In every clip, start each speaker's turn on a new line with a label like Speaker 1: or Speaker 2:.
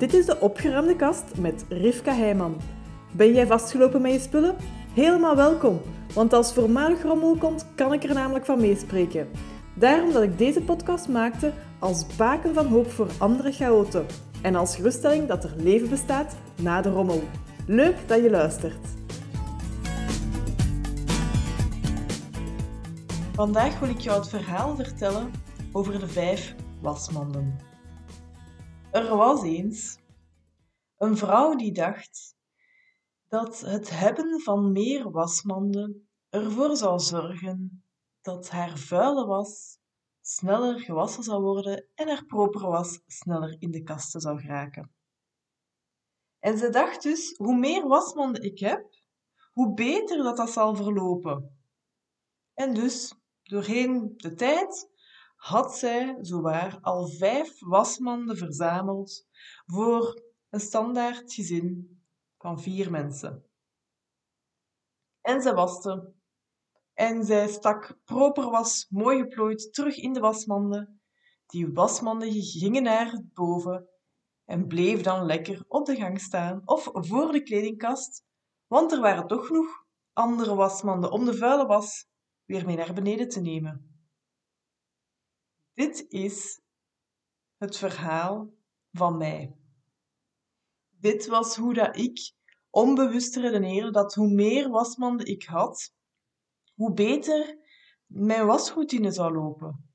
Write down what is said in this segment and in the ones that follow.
Speaker 1: Dit is de opgeruimde kast met Rivka Heijman. Ben jij vastgelopen met je spullen? Helemaal welkom, want als voormalig rommel komt, kan ik er namelijk van meespreken. Daarom dat ik deze podcast maakte als baken van hoop voor andere chaoten en als geruststelling dat er leven bestaat na de rommel. Leuk dat je luistert. Vandaag wil ik jou het verhaal vertellen over de vijf wasmanden. Er was eens een vrouw die dacht dat het hebben van meer wasmanden ervoor zou zorgen dat haar vuile was sneller gewassen zou worden en haar propere was sneller in de kasten zou geraken. En ze dacht dus, hoe meer wasmanden ik heb, hoe beter dat dat zal verlopen. En dus, doorheen de tijd, had zij zowaar al vijf wasmanden verzameld voor een standaard gezin van vier mensen. En ze waste. En zij stak proper was, mooi geplooid, terug in de wasmanden. Die wasmanden gingen naar boven en bleef dan lekker op de gang staan of voor de kledingkast, want er waren toch nog andere wasmanden om de vuile was weer mee naar beneden te nemen. Dit is het verhaal van mij. Dit was hoe dat ik onbewust redeneerde dat hoe meer wasmanden ik had, hoe beter mijn wasroutine zou lopen.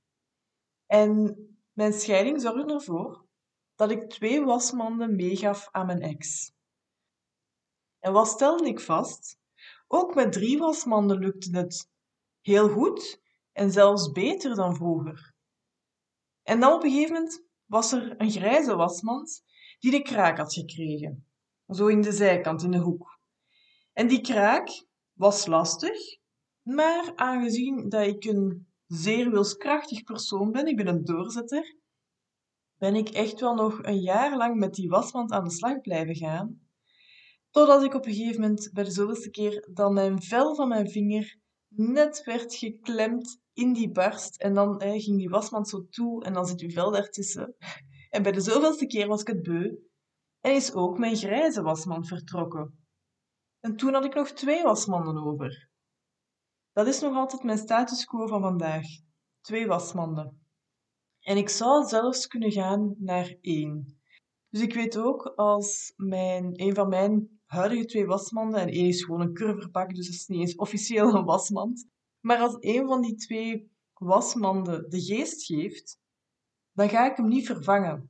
Speaker 1: En mijn scheiding zorgde ervoor dat ik twee wasmanden meegaf aan mijn ex. En wat stelde ik vast? Ook met drie wasmanden lukte het heel goed en zelfs beter dan vroeger. En dan op een gegeven moment was er een grijze wasmand die de kraak had gekregen. Zo in de zijkant, in de hoek. En die kraak was lastig, maar aangezien dat ik een zeer wilskrachtig persoon ben, ik ben een doorzetter, ben ik echt wel nog een jaar lang met die wasmand aan de slag blijven gaan. Totdat ik op een gegeven moment bij de zoveelste keer dan mijn vel van mijn vinger net werd geklemd in die barst. En dan ging die wasmand zo toe en dan zit uw vel daartussen. En bij de zoveelste keer was ik het beu. En is ook mijn grijze wasmand vertrokken. En toen had ik nog twee wasmanden over. Dat is nog altijd mijn status quo van vandaag. Twee wasmanden. En ik zou zelfs kunnen gaan naar één. Dus ik weet ook als mijn, een van mijn huidige twee wasmanden, en één is gewoon een curverpak, dus dat is niet eens officieel een wasmand. Maar als een van die twee wasmanden de geest geeft, dan ga ik hem niet vervangen.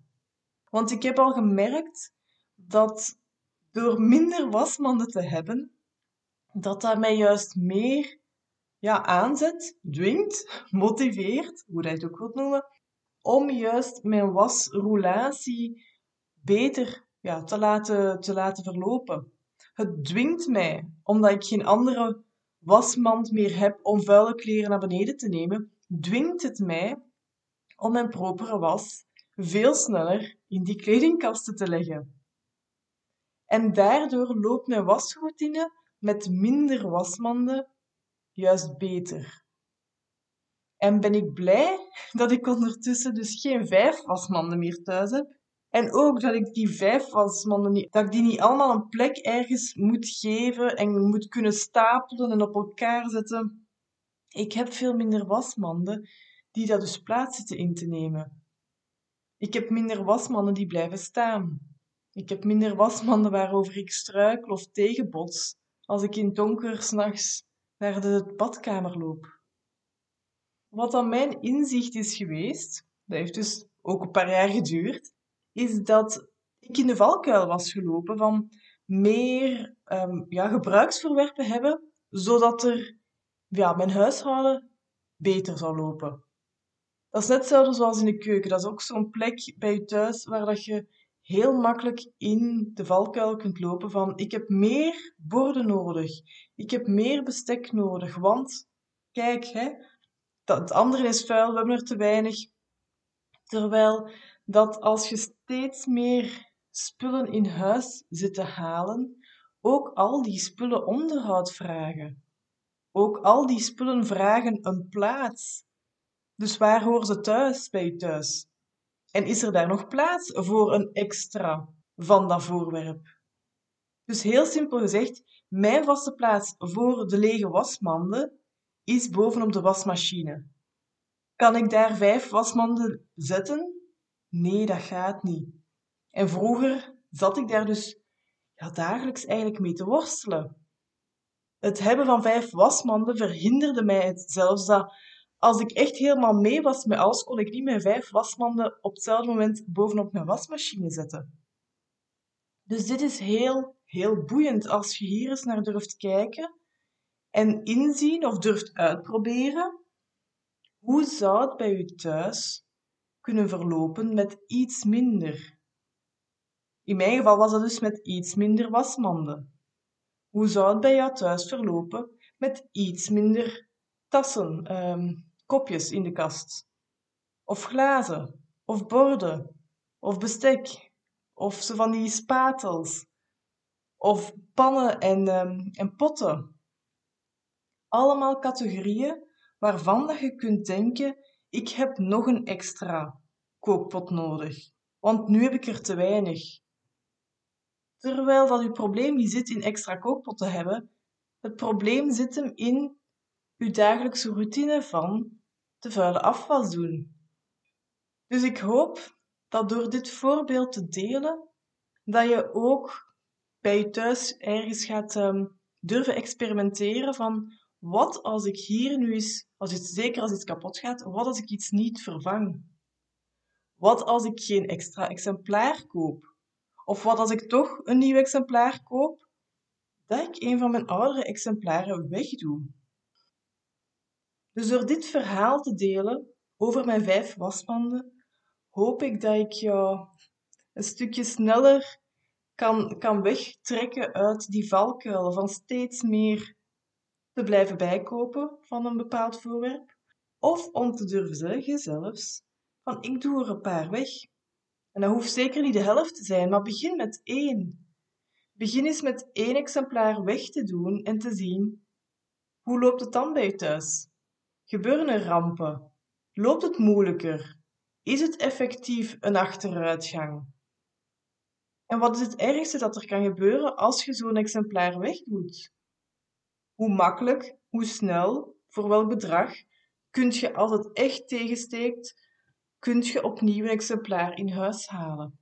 Speaker 1: Want ik heb al gemerkt dat door minder wasmanden te hebben, dat dat mij juist meer ja, aanzet, dwingt, motiveert, hoe dat je het ook wilt noemen, om juist mijn wasroulatie beter ja, te, laten, te laten verlopen. Het dwingt mij, omdat ik geen andere wasmand meer heb om vuile kleren naar beneden te nemen, dwingt het mij om mijn propere was veel sneller in die kledingkasten te leggen. En daardoor loopt mijn wasroutine met minder wasmanden juist beter. En ben ik blij dat ik ondertussen dus geen vijf wasmanden meer thuis heb. En ook dat ik die vijf wasmanden niet, dat ik die niet allemaal een plek ergens moet geven en moet kunnen stapelen en op elkaar zetten. Ik heb veel minder wasmanden die dat dus plaats zitten in te nemen. Ik heb minder wasmanden die blijven staan. Ik heb minder wasmanden waarover ik struikel of tegenbots als ik in donker s'nachts naar de badkamer loop. Wat dan mijn inzicht is geweest, dat heeft dus ook een paar jaar geduurd, is dat ik in de valkuil was gelopen van meer um, ja, gebruiksvoorwerpen hebben, zodat er ja, mijn huishouden beter zou lopen. Dat is net hetzelfde zoals in de keuken. Dat is ook zo'n plek bij je thuis waar dat je heel makkelijk in de valkuil kunt lopen van ik heb meer borden nodig, ik heb meer bestek nodig, want kijk, hè, dat, het andere is vuil, we hebben er te weinig. Terwijl dat als je steeds meer spullen in huis zit te halen, ook al die spullen onderhoud vragen. Ook al die spullen vragen een plaats. Dus waar horen ze thuis bij je thuis? En is er daar nog plaats voor een extra? van dat voorwerp. Dus heel simpel gezegd, mijn vaste plaats voor de lege wasmanden is bovenop de wasmachine. Kan ik daar vijf wasmanden zetten? Nee, dat gaat niet. En vroeger zat ik daar dus ja, dagelijks eigenlijk mee te worstelen. Het hebben van vijf wasmanden verhinderde mij het zelfs dat als ik echt helemaal mee was met alles, kon ik niet mijn vijf wasmanden op hetzelfde moment bovenop mijn wasmachine zetten. Dus dit is heel, heel boeiend als je hier eens naar durft kijken en inzien of durft uitproberen. Hoe zou het bij u thuis kunnen verlopen met iets minder? In mijn geval was dat dus met iets minder wasmanden. Hoe zou het bij jou thuis verlopen met iets minder tassen, um, kopjes in de kast? Of glazen, of borden, of bestek, of zo van die spatels, of pannen en, um, en potten. Allemaal categorieën waarvan dat je kunt denken, ik heb nog een extra kookpot nodig, want nu heb ik er te weinig. Terwijl dat uw probleem niet zit in extra kookpotten hebben, het probleem zit hem in uw dagelijkse routine van de vuile afwas doen. Dus ik hoop dat door dit voorbeeld te delen, dat je ook bij je thuis ergens gaat um, durven experimenteren van wat als ik hier nu eens, als het, zeker als iets kapot gaat, wat als ik iets niet vervang? Wat als ik geen extra exemplaar koop? Of wat als ik toch een nieuw exemplaar koop, dat ik een van mijn oudere exemplaren wegdoe. Dus door dit verhaal te delen over mijn vijf wasmanden, hoop ik dat ik jou een stukje sneller kan, kan wegtrekken uit die valkuilen van steeds meer te blijven bijkopen van een bepaald voorwerp. Of om te durven zeggen zelfs van ik doe er een paar weg. En dat hoeft zeker niet de helft te zijn, maar begin met één. Begin eens met één exemplaar weg te doen en te zien hoe loopt het dan bij je thuis? Gebeuren er rampen? Loopt het moeilijker? Is het effectief een achteruitgang? En wat is het ergste dat er kan gebeuren als je zo'n exemplaar wegdoet? Hoe makkelijk, hoe snel, voor welk bedrag, kun je als het echt tegensteekt kun je opnieuw een exemplaar in huis halen.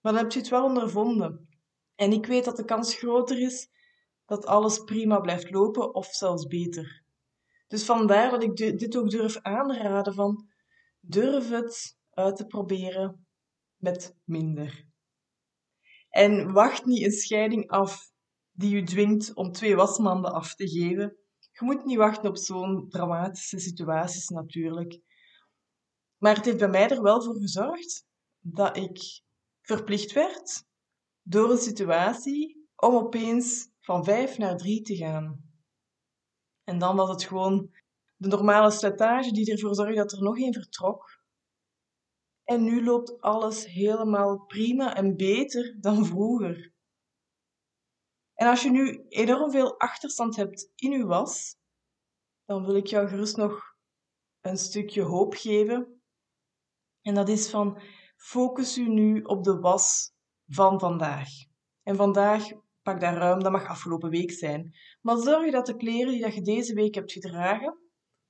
Speaker 1: Maar dan heb je het wel ondervonden. En ik weet dat de kans groter is dat alles prima blijft lopen of zelfs beter. Dus vandaar dat ik dit ook durf aanraden van durf het uit te proberen met minder. En wacht niet een scheiding af die u dwingt om twee wasmanden af te geven. Je moet niet wachten op zo'n dramatische situaties natuurlijk. Maar het heeft bij mij er wel voor gezorgd dat ik verplicht werd door een situatie om opeens van vijf naar drie te gaan. En dan was het gewoon de normale slijtage die ervoor zorgde dat er nog één vertrok. En nu loopt alles helemaal prima en beter dan vroeger. En als je nu enorm veel achterstand hebt in je was, dan wil ik jou gerust nog een stukje hoop geven en dat is van focus u nu op de was van vandaag. En vandaag pak daar ruim, dat mag afgelopen week zijn. Maar zorg dat de kleren die je deze week hebt gedragen,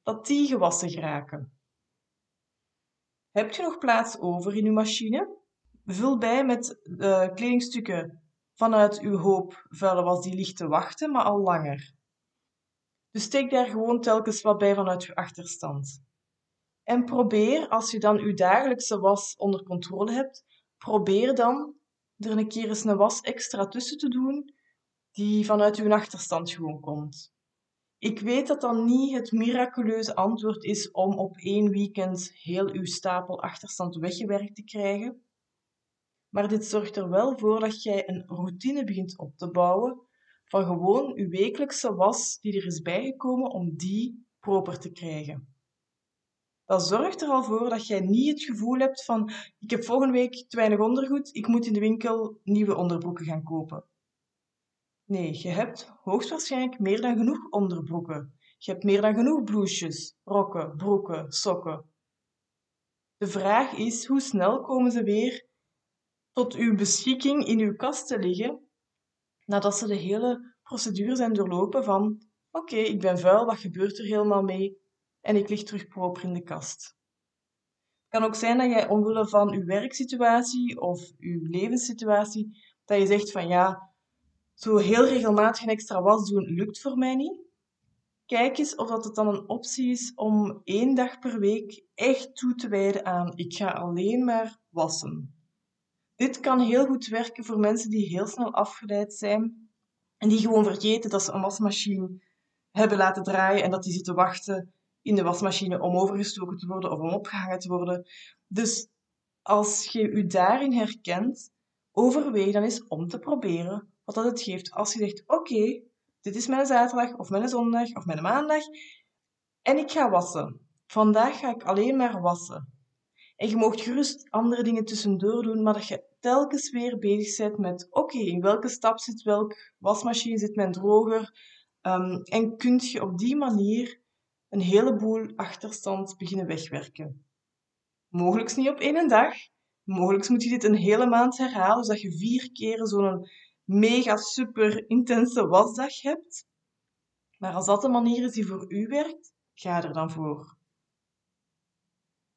Speaker 1: dat die gewassen geraken. Heb je nog plaats over in uw machine? Vul bij met de kledingstukken vanuit uw hoop vuile was die ligt te wachten, maar al langer. Dus steek daar gewoon telkens wat bij vanuit uw achterstand. En probeer, als je dan je dagelijkse was onder controle hebt, probeer dan er een keer eens een was extra tussen te doen, die vanuit je achterstand gewoon komt. Ik weet dat dat niet het miraculeuze antwoord is om op één weekend heel uw stapel achterstand weggewerkt te krijgen. Maar dit zorgt er wel voor dat jij een routine begint op te bouwen van gewoon uw wekelijkse was die er is bijgekomen om die proper te krijgen dat zorgt er al voor dat jij niet het gevoel hebt van ik heb volgende week te weinig ondergoed, ik moet in de winkel nieuwe onderbroeken gaan kopen. Nee, je hebt hoogstwaarschijnlijk meer dan genoeg onderbroeken. Je hebt meer dan genoeg blouses, rokken, broeken, sokken. De vraag is hoe snel komen ze weer tot uw beschikking in uw kast te leggen, nadat ze de hele procedure zijn doorlopen van oké, ik ben vuil, wat gebeurt er helemaal mee? En ik lig terug proper in de kast. Het kan ook zijn dat jij omwille van uw werksituatie of uw levenssituatie, dat je zegt van ja, zo heel regelmatig een extra was doen lukt voor mij niet. Kijk eens of dat het dan een optie is om één dag per week echt toe te wijden aan ik ga alleen maar wassen. Dit kan heel goed werken voor mensen die heel snel afgeleid zijn en die gewoon vergeten dat ze een wasmachine hebben laten draaien en dat die zitten wachten in de wasmachine om overgestoken te worden of om opgehangen te worden. Dus als je je daarin herkent, overweeg dan eens om te proberen wat dat het geeft als je zegt: Oké, dit is mijn zaterdag of mijn zondag of mijn maandag en ik ga wassen. Vandaag ga ik alleen maar wassen. En je mag gerust andere dingen tussendoor doen, maar dat je telkens weer bezig bent met: oké, in welke stap zit welk wasmachine, zit mijn droger? Um, en kun je op die manier een heleboel achterstand beginnen wegwerken. Mogelijk niet op één dag. Mogelijk moet je dit een hele maand herhalen, zodat je vier keer zo'n mega super intense wasdag hebt. Maar als dat de manier is die voor u werkt, ga er dan voor.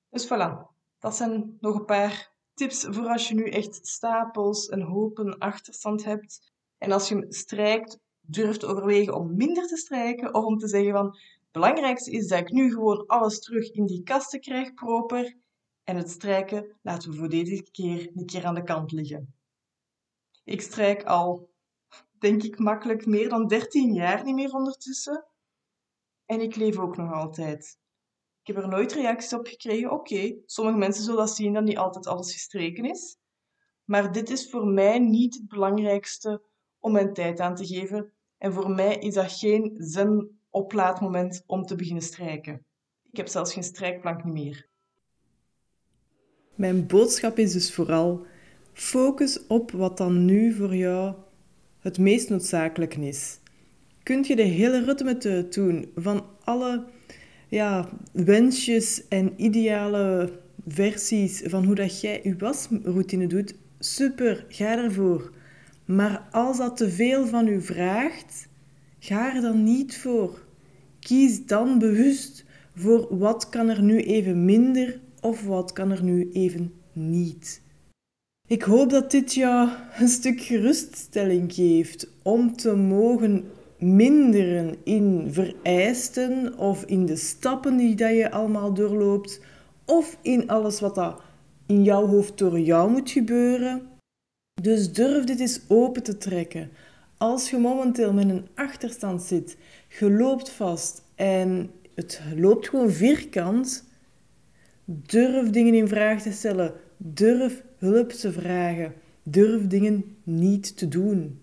Speaker 1: Dus voilà, dat zijn nog een paar tips voor als je nu echt stapels en hopen achterstand hebt. En als je strijkt, durf te overwegen om minder te strijken of om te zeggen van het belangrijkste is dat ik nu gewoon alles terug in die kasten krijg proper en het strijken laten we voor deze keer een keer aan de kant liggen. Ik strijk al, denk ik makkelijk, meer dan 13 jaar niet meer ondertussen. En ik leef ook nog altijd. Ik heb er nooit reacties op gekregen. Oké, sommige mensen zullen dat zien dat niet altijd alles gestreken is. Maar dit is voor mij niet het belangrijkste om mijn tijd aan te geven. En voor mij is dat geen zen-oplaadmoment om te beginnen strijken. Ik heb zelfs geen strijkplank meer.
Speaker 2: Mijn boodschap is dus vooral focus op wat dan nu voor jou het meest noodzakelijk is. Kunt je de hele ritme doen van alle ja, wensjes en ideale versies van hoe dat jij je wasroutine doet? Super, ga ervoor. Maar als dat te veel van u vraagt, ga er dan niet voor. Kies dan bewust voor wat kan er nu even minder of wat kan er nu even niet. Ik hoop dat dit jou een stuk geruststelling geeft om te mogen minderen in vereisten of in de stappen die dat je allemaal doorloopt of in alles wat dat in jouw hoofd door jou moet gebeuren. Dus durf dit eens open te trekken. Als je momenteel met een achterstand zit, je loopt vast en het loopt gewoon vierkant, durf dingen in vraag te stellen. Durf hulp te vragen. Durf dingen niet te doen.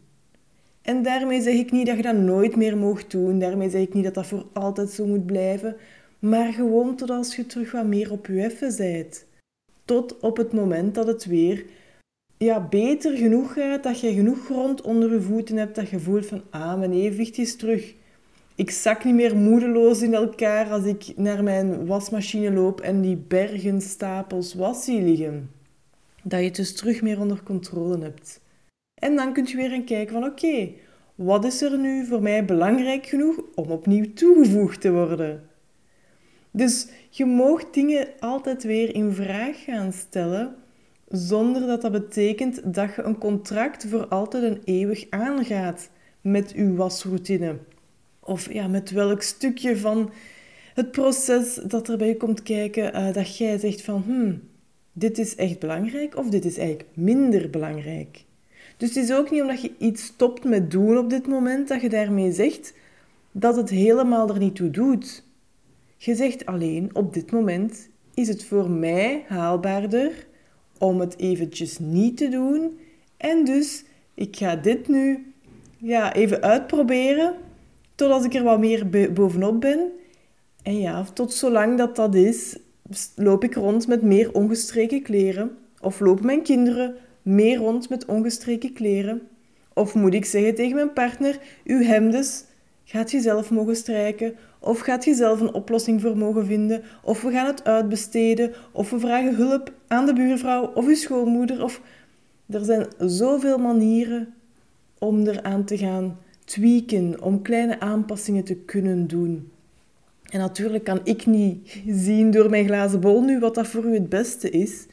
Speaker 2: En daarmee zeg ik niet dat je dat nooit meer mocht doen. Daarmee zeg ik niet dat dat voor altijd zo moet blijven. Maar gewoon tot als je terug wat meer op je effen bent. Tot op het moment dat het weer ja, beter genoeg gaat, dat je genoeg grond onder je voeten hebt, dat je voelt van, ah, mijn evenwicht is terug. Ik zak niet meer moedeloos in elkaar als ik naar mijn wasmachine loop en die bergen stapels was zie liggen. Dat je het dus terug meer onder controle hebt. En dan kun je weer gaan kijken van, oké, wat is er nu voor mij belangrijk genoeg om opnieuw toegevoegd te worden? Dus je mag dingen altijd weer in vraag gaan stellen zonder dat dat betekent dat je een contract voor altijd en eeuwig aangaat met je wasroutine. Of ja, met welk stukje van het proces dat er bij je komt kijken, uh, dat jij zegt van, hmm, dit is echt belangrijk of dit is eigenlijk minder belangrijk. Dus het is ook niet omdat je iets stopt met doen op dit moment, dat je daarmee zegt dat het helemaal er niet toe doet. Je zegt alleen, op dit moment is het voor mij haalbaarder om het eventjes niet te doen. En dus, ik ga dit nu ja, even uitproberen, totdat ik er wat meer bovenop ben. En ja, tot zolang dat dat is, loop ik rond met meer ongestreken kleren. Of lopen mijn kinderen meer rond met ongestreken kleren. Of moet ik zeggen tegen mijn partner, uw hemdes gaat je zelf mogen strijken, of gaat je zelf een oplossing voor mogen vinden, of we gaan het uitbesteden, of we vragen hulp aan de buurvrouw of uw schoonmoeder. Of... Er zijn zoveel manieren om eraan te gaan tweaken, om kleine aanpassingen te kunnen doen. En natuurlijk kan ik niet zien door mijn glazen bol nu wat dat voor u het beste is.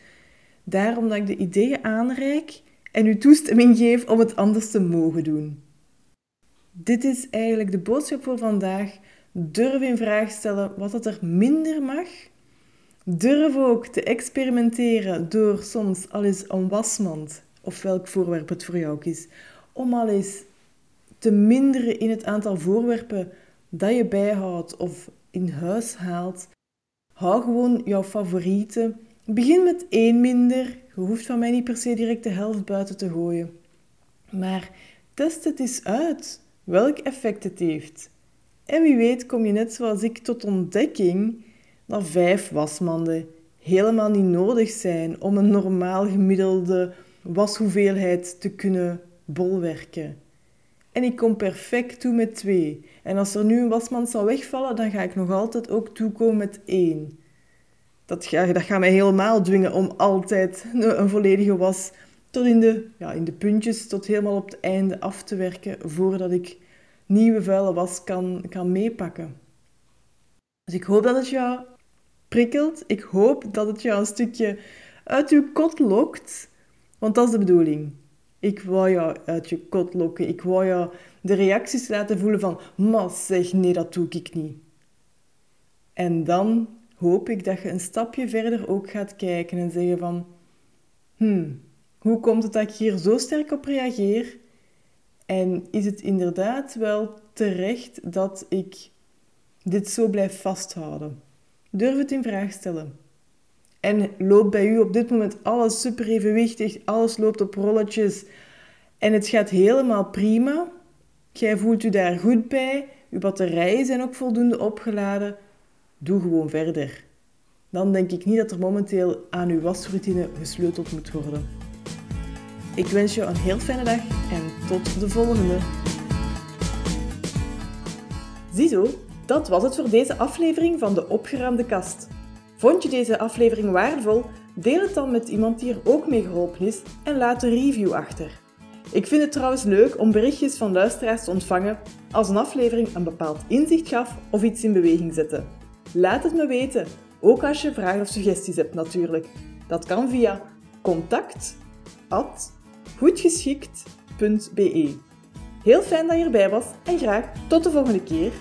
Speaker 2: Daarom dat ik de ideeën aanreik en u toestemming geef om het anders te mogen doen. Dit is eigenlijk de boodschap voor vandaag. Durf in vraag stellen wat het er minder mag. Durf ook te experimenteren door soms al eens een wasmand, of welk voorwerp het voor jou is, om al eens te minderen in het aantal voorwerpen dat je bijhoudt of in huis haalt. Hou gewoon jouw favorieten. Begin met één minder. Je hoeft van mij niet per se direct de helft buiten te gooien. Maar test het eens uit welk effect het heeft. En wie weet kom je net zoals ik tot ontdekking dat vijf wasmanden helemaal niet nodig zijn om een normaal gemiddelde washoeveelheid te kunnen bolwerken. En ik kom perfect toe met twee. En als er nu een wasmand zou wegvallen, dan ga ik nog altijd ook toekomen met één. Dat, ga, dat gaat mij helemaal dwingen om altijd een volledige was tot in de, ja, in de puntjes, tot helemaal op het einde af te werken, voordat ik nieuwe vuile was kan, kan meepakken. Dus ik hoop dat het jou prikkelt. Ik hoop dat het jou een stukje uit je kot lokt. Want dat is de bedoeling. Ik wou jou uit je kot lokken. Ik wou jou de reacties laten voelen van... Maar zeg, nee, dat doe ik niet. En dan hoop ik dat je een stapje verder ook gaat kijken en zeggen van... Hmm, hoe komt het dat ik hier zo sterk op reageer? En is het inderdaad wel terecht dat ik dit zo blijf vasthouden? Durf het in vraag stellen. En loopt bij u op dit moment alles super evenwichtig, alles loopt op rolletjes en het gaat helemaal prima. Jij voelt u daar goed bij, uw batterijen zijn ook voldoende opgeladen. Doe gewoon verder. Dan denk ik niet dat er momenteel aan uw wasroutine gesleuteld moet worden. Ik wens je een heel fijne dag en tot de volgende. Ziezo, dat was het voor deze aflevering van de Opgeruimde Kast. Vond je deze aflevering waardevol? Deel het dan met iemand die er ook mee geholpen is en laat een review achter. Ik vind het trouwens leuk om berichtjes van luisteraars te ontvangen als een aflevering een bepaald inzicht gaf of iets in beweging zette. Laat het me weten, ook als je vragen of suggesties hebt natuurlijk. Dat kan via contact@goedgeschikt.be. Heel fijn dat je erbij was en graag tot de volgende keer.